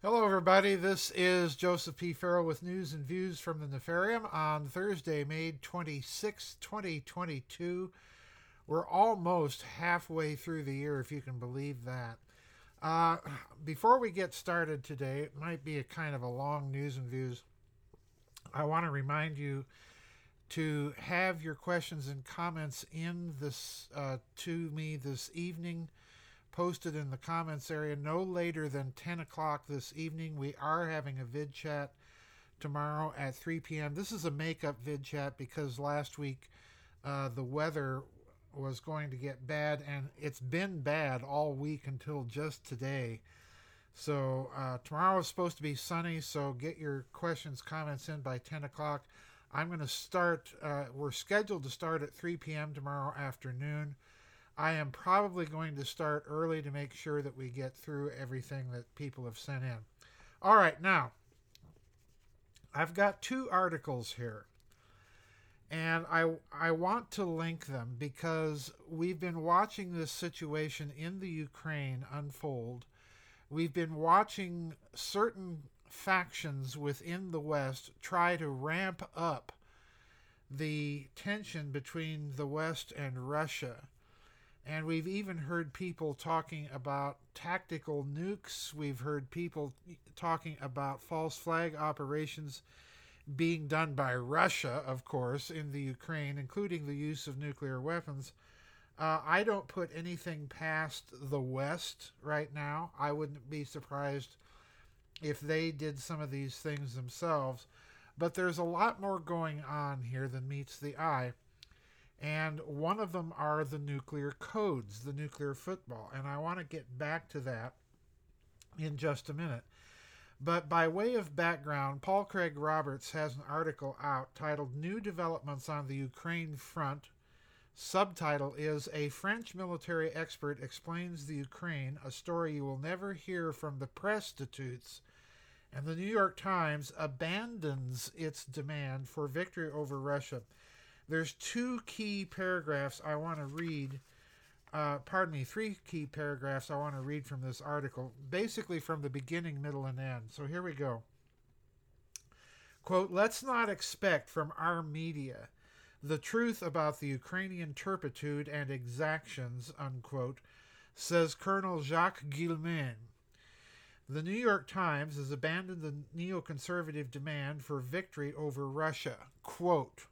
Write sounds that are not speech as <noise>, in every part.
Hello, everybody. This is Joseph P. Farrell with news and views from the Nefarium on Thursday, May 26, 2022. We're almost halfway through the year, if you can believe that. Uh, before we get started today, it might be a kind of a long news and views. I want to remind you to have your questions and comments in this uh, to me this evening posted in the comments area no later than 10 o'clock this evening. We are having a vid chat tomorrow at 3 p.m. This is a makeup vid chat because last week uh, the weather was going to get bad, and it's been bad all week until just today. So uh, tomorrow is supposed to be sunny, so get your questions, comments in by 10 o'clock. I'm going to start, uh, we're scheduled to start at 3 p.m. tomorrow afternoon. I am probably going to start early to make sure that we get through everything that people have sent in. All right, now, I've got two articles here. And I, I want to link them because we've been watching this situation in the Ukraine unfold. We've been watching certain factions within the West try to ramp up the tension between the West and Russia and we've even heard people talking about tactical nukes. We've heard people talking about false flag operations being done by Russia, of course, in the Ukraine, including the use of nuclear weapons. Uh, I don't put anything past the West right now. I wouldn't be surprised if they did some of these things themselves. But there's a lot more going on here than meets the eye and one of them are the nuclear codes, the nuclear football. And I want to get back to that in just a minute. But by way of background, Paul Craig Roberts has an article out titled New Developments on the Ukraine Front. Subtitle is A French military expert explains the Ukraine, a story you will never hear from the prostitutes. And the New York Times abandons its demand for victory over Russia there's two key paragraphs I want to read. Uh, pardon me, three key paragraphs I want to read from this article, basically from the beginning, middle, and end. So here we go. Quote, let's not expect from our media the truth about the Ukrainian turpitude and exactions, unquote, says Colonel Jacques Guillemin. The New York Times has abandoned the neoconservative demand for victory over Russia. Quote,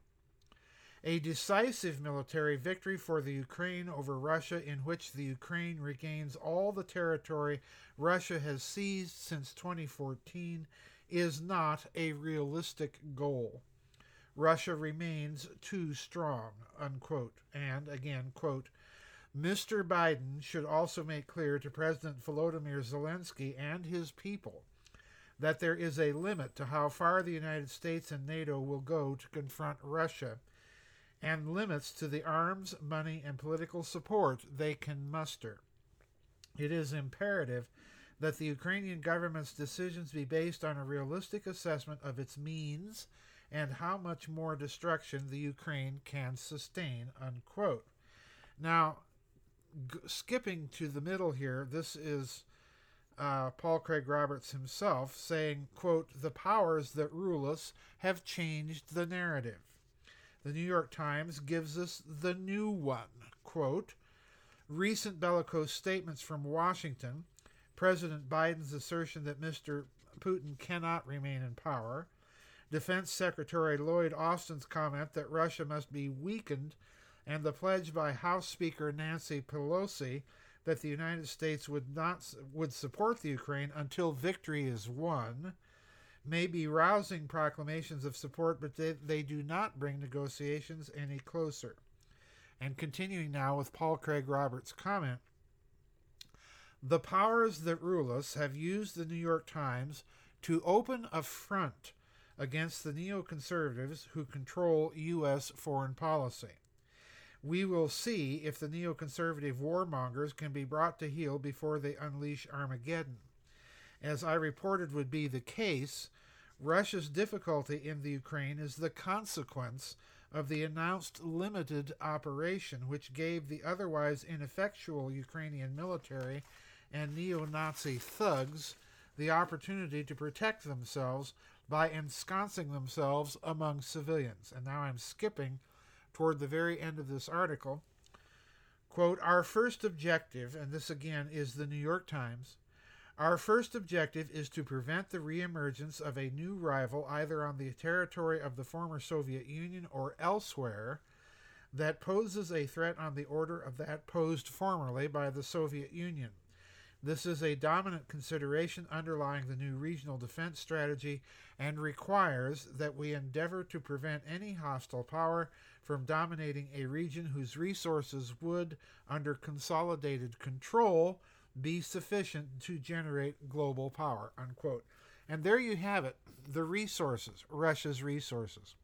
a decisive military victory for the Ukraine over Russia, in which the Ukraine regains all the territory Russia has seized since 2014, is not a realistic goal. Russia remains too strong, unquote. And again, quote, Mr. Biden should also make clear to President Volodymyr Zelensky and his people that there is a limit to how far the United States and NATO will go to confront Russia and limits to the arms, money, and political support they can muster. It is imperative that the Ukrainian government's decisions be based on a realistic assessment of its means and how much more destruction the Ukraine can sustain. Unquote. Now, g- skipping to the middle here, this is uh, Paul Craig Roberts himself saying, quote, the powers that rule us have changed the narrative. The New York Times gives us the new one. Quote, recent bellicose statements from Washington, President Biden's assertion that Mr. Putin cannot remain in power, Defense Secretary Lloyd Austin's comment that Russia must be weakened, and the pledge by House Speaker Nancy Pelosi that the United States would not would support the Ukraine until victory is won may be rousing proclamations of support, but they, they do not bring negotiations any closer. And continuing now with Paul Craig Roberts' comment the powers that rule us have used the New York Times to open a front against the neoconservatives who control U.S. foreign policy. We will see if the neoconservative warmongers can be brought to heel before they unleash Armageddon. As I reported would be the case, Russia's difficulty in the Ukraine is the consequence of the announced limited operation, which gave the otherwise ineffectual Ukrainian military and neo Nazi thugs the opportunity to protect themselves by ensconcing themselves among civilians. And now I'm skipping toward the very end of this article. Quote, Our first objective, and this again is the New York Times, our first objective is to prevent the reemergence of a new rival either on the territory of the former Soviet Union or elsewhere that poses a threat on the order of that posed formerly by the Soviet Union. This is a dominant consideration underlying the new regional defense strategy and requires that we endeavor to prevent any hostile power from dominating a region whose resources would, under consolidated control, be sufficient to generate global power. Unquote. And there you have it the resources, Russia's resources.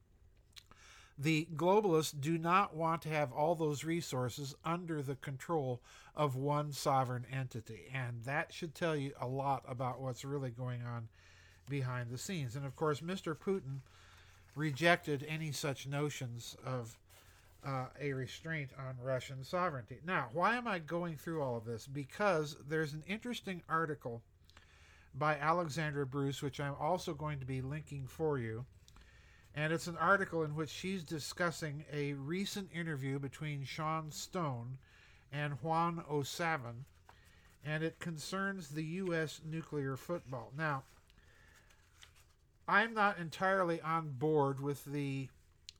The globalists do not want to have all those resources under the control of one sovereign entity. And that should tell you a lot about what's really going on behind the scenes. And of course, Mr. Putin rejected any such notions of uh, a restraint on Russian sovereignty. Now, why am I going through all of this? Because there's an interesting article by Alexandra Bruce, which I'm also going to be linking for you. And it's an article in which she's discussing a recent interview between Sean Stone and Juan O'Savin, and it concerns the U.S. nuclear football. Now, I'm not entirely on board with the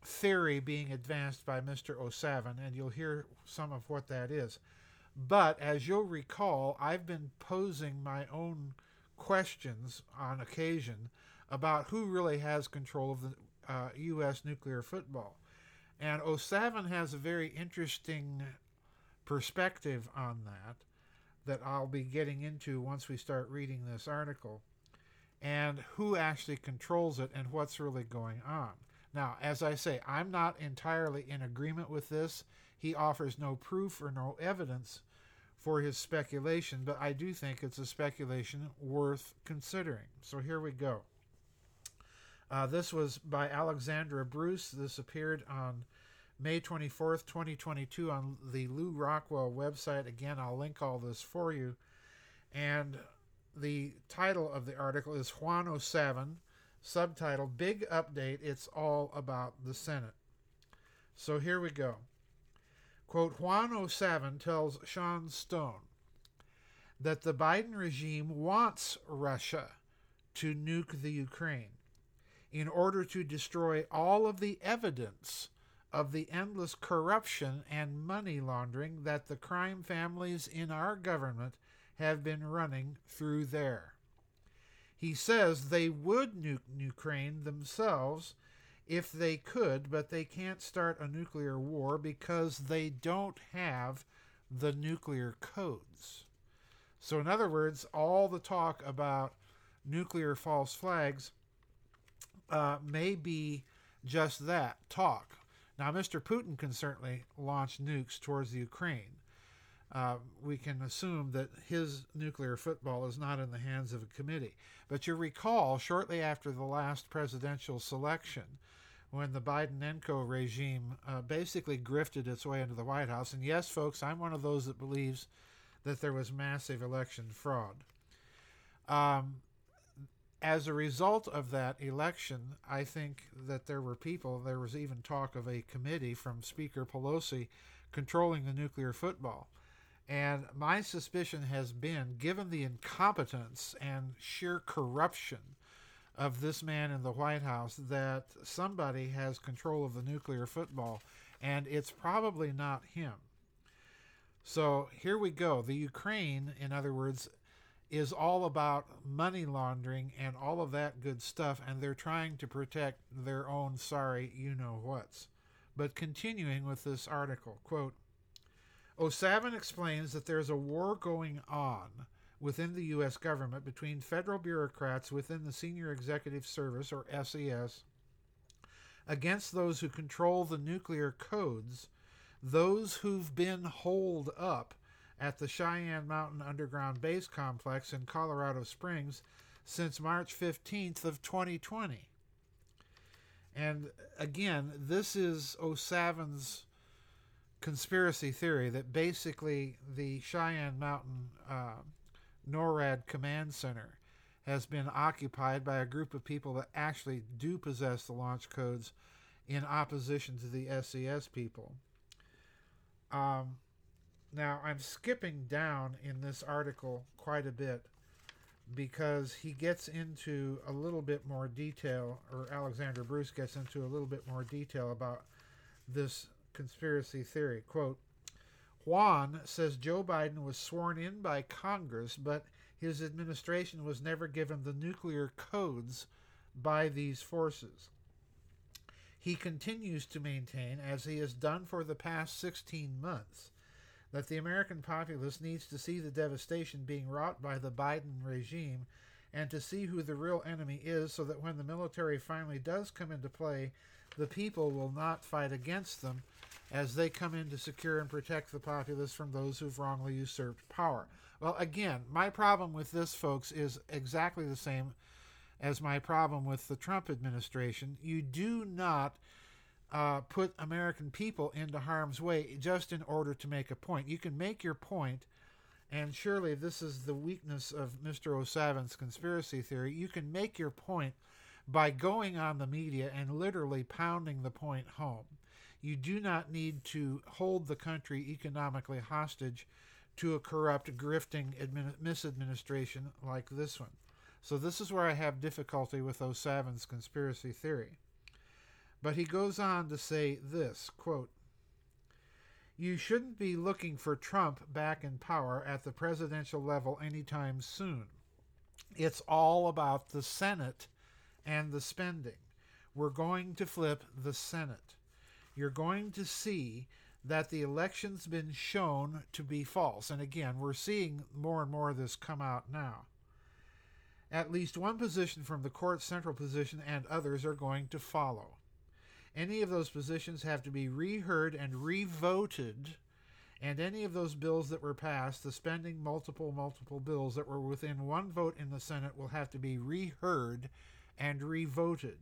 theory being advanced by Mr. O'Savin, and you'll hear some of what that is. But as you'll recall, I've been posing my own questions on occasion about who really has control of the uh, U.S. nuclear football. And O'Savin has a very interesting perspective on that that I'll be getting into once we start reading this article and who actually controls it and what's really going on. Now, as I say, I'm not entirely in agreement with this. He offers no proof or no evidence for his speculation, but I do think it's a speculation worth considering. So here we go. Uh, this was by Alexandra Bruce. This appeared on May 24th, 2022, on the Lew Rockwell website. Again, I'll link all this for you. And the title of the article is Juan O'Savin subtitle Big Update It's All About the Senate. So here we go. Quote Juan oh O'Savin tells Sean Stone that the Biden regime wants Russia to nuke the Ukraine in order to destroy all of the evidence of the endless corruption and money laundering that the crime families in our government have been running through there. He says they would nuke Ukraine themselves if they could, but they can't start a nuclear war because they don't have the nuclear codes. So, in other words, all the talk about nuclear false flags uh, may be just that talk. Now, Mr. Putin can certainly launch nukes towards the Ukraine, uh, we can assume that his nuclear football is not in the hands of a committee. But you recall, shortly after the last presidential selection, when the Bidenenko regime uh, basically grifted its way into the White House, and yes, folks, I'm one of those that believes that there was massive election fraud. Um, as a result of that election, I think that there were people, there was even talk of a committee from Speaker Pelosi controlling the nuclear football. And my suspicion has been, given the incompetence and sheer corruption of this man in the White House, that somebody has control of the nuclear football, and it's probably not him. So here we go. The Ukraine, in other words, is all about money laundering and all of that good stuff, and they're trying to protect their own sorry you know what's. But continuing with this article, quote, O'Savin explains that there's a war going on within the U.S. government between federal bureaucrats within the Senior Executive Service, or SES, against those who control the nuclear codes, those who've been holed up at the Cheyenne Mountain Underground Base Complex in Colorado Springs since March 15th of 2020. And again, this is O'Savin's conspiracy theory that basically the Cheyenne Mountain uh, NORAD Command Center has been occupied by a group of people that actually do possess the launch codes in opposition to the SES people. Um, now, I'm skipping down in this article quite a bit because he gets into a little bit more detail, or Alexander Bruce gets into a little bit more detail about this conspiracy theory. Quote Juan says Joe Biden was sworn in by Congress, but his administration was never given the nuclear codes by these forces. He continues to maintain, as he has done for the past 16 months, that the American populace needs to see the devastation being wrought by the Biden regime and to see who the real enemy is so that when the military finally does come into play, the people will not fight against them as they come in to secure and protect the populace from those who've wrongly usurped power. Well, again, my problem with this, folks, is exactly the same as my problem with the Trump administration. You do not uh, put American people into harm's way just in order to make a point. You can make your point, and surely this is the weakness of Mr. O'Savin's conspiracy theory. You can make your point by going on the media and literally pounding the point home. You do not need to hold the country economically hostage to a corrupt, grifting admin- misadministration like this one. So, this is where I have difficulty with O'Savin's conspiracy theory. But he goes on to say this quote, You shouldn't be looking for Trump back in power at the presidential level anytime soon. It's all about the Senate and the spending. We're going to flip the Senate you're going to see that the election's been shown to be false. And again, we're seeing more and more of this come out now. At least one position from the court's central position and others are going to follow. Any of those positions have to be reheard and revoted, and any of those bills that were passed, the spending multiple, multiple bills that were within one vote in the Senate, will have to be reheard and revoted.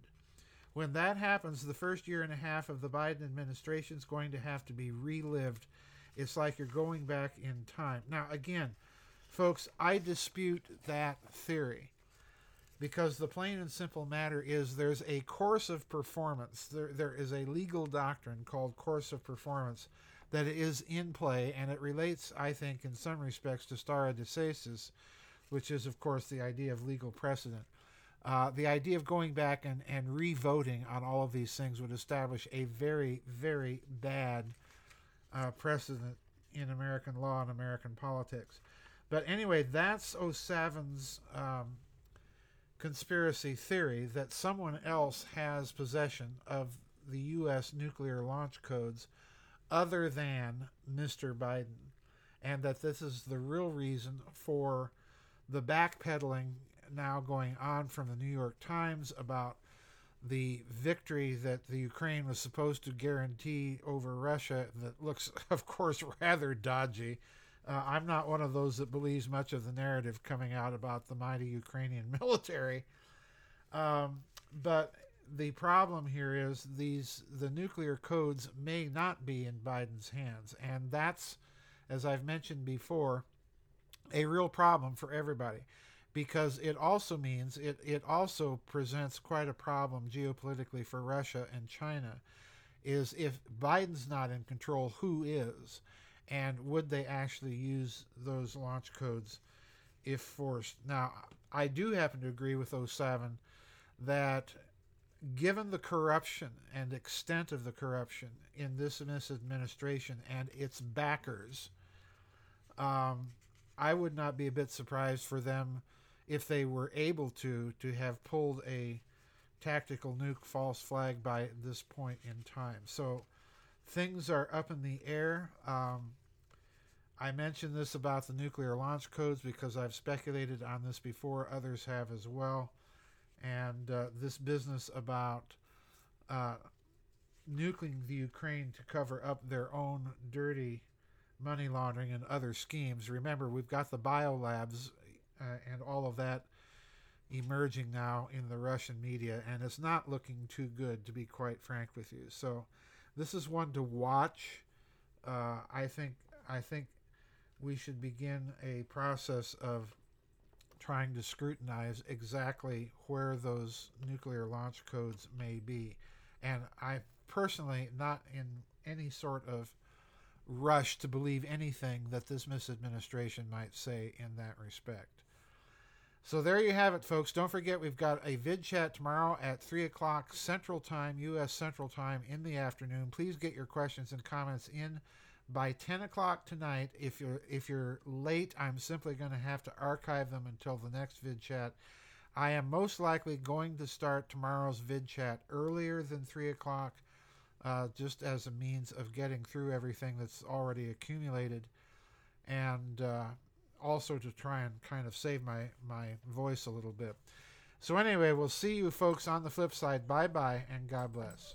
When that happens, the first year and a half of the Biden administration is going to have to be relived. It's like you're going back in time. Now, again, folks, I dispute that theory because the plain and simple matter is there's a course of performance. There, there is a legal doctrine called course of performance that is in play, and it relates, I think, in some respects to stare decisis, which is, of course, the idea of legal precedent. Uh, the idea of going back and, and re-voting on all of these things would establish a very, very bad uh, precedent in American law and American politics. But anyway, that's O'Savin's um, conspiracy theory that someone else has possession of the U.S. nuclear launch codes other than Mr. Biden, and that this is the real reason for the backpedaling now going on from the New York Times about the victory that the Ukraine was supposed to guarantee over Russia that looks, <laughs> of course, rather dodgy. Uh, I'm not one of those that believes much of the narrative coming out about the mighty Ukrainian <laughs> military. Um, but the problem here is these the nuclear codes may not be in Biden's hands, and that's, as I've mentioned before, a real problem for everybody because it also means it, it also presents quite a problem geopolitically for Russia and China is if Biden's not in control, who is? And would they actually use those launch codes if forced? Now, I do happen to agree with O'Savin that given the corruption and extent of the corruption in this administration and its backers, um, I would not be a bit surprised for them if they were able to, to have pulled a tactical nuke false flag by this point in time. So things are up in the air. Um, I mentioned this about the nuclear launch codes because I've speculated on this before, others have as well. And uh, this business about uh, nuclearing the Ukraine to cover up their own dirty money laundering and other schemes. Remember, we've got the biolabs uh, and all of that emerging now in the Russian media, and it's not looking too good, to be quite frank with you. So, this is one to watch. Uh, I think I think we should begin a process of trying to scrutinize exactly where those nuclear launch codes may be. And I personally, not in any sort of rush to believe anything that this misadministration might say in that respect. So there you have it, folks. Don't forget we've got a vid chat tomorrow at 3 o'clock Central Time, U.S. Central Time in the afternoon. Please get your questions and comments in by 10 o'clock tonight. If you're if you're late, I'm simply going to have to archive them until the next vid chat. I am most likely going to start tomorrow's vid chat earlier than 3 o'clock, uh, just as a means of getting through everything that's already accumulated, and uh, also to try and kind of save my my voice a little bit. So anyway, we'll see you folks on the flip side. Bye bye, and God bless.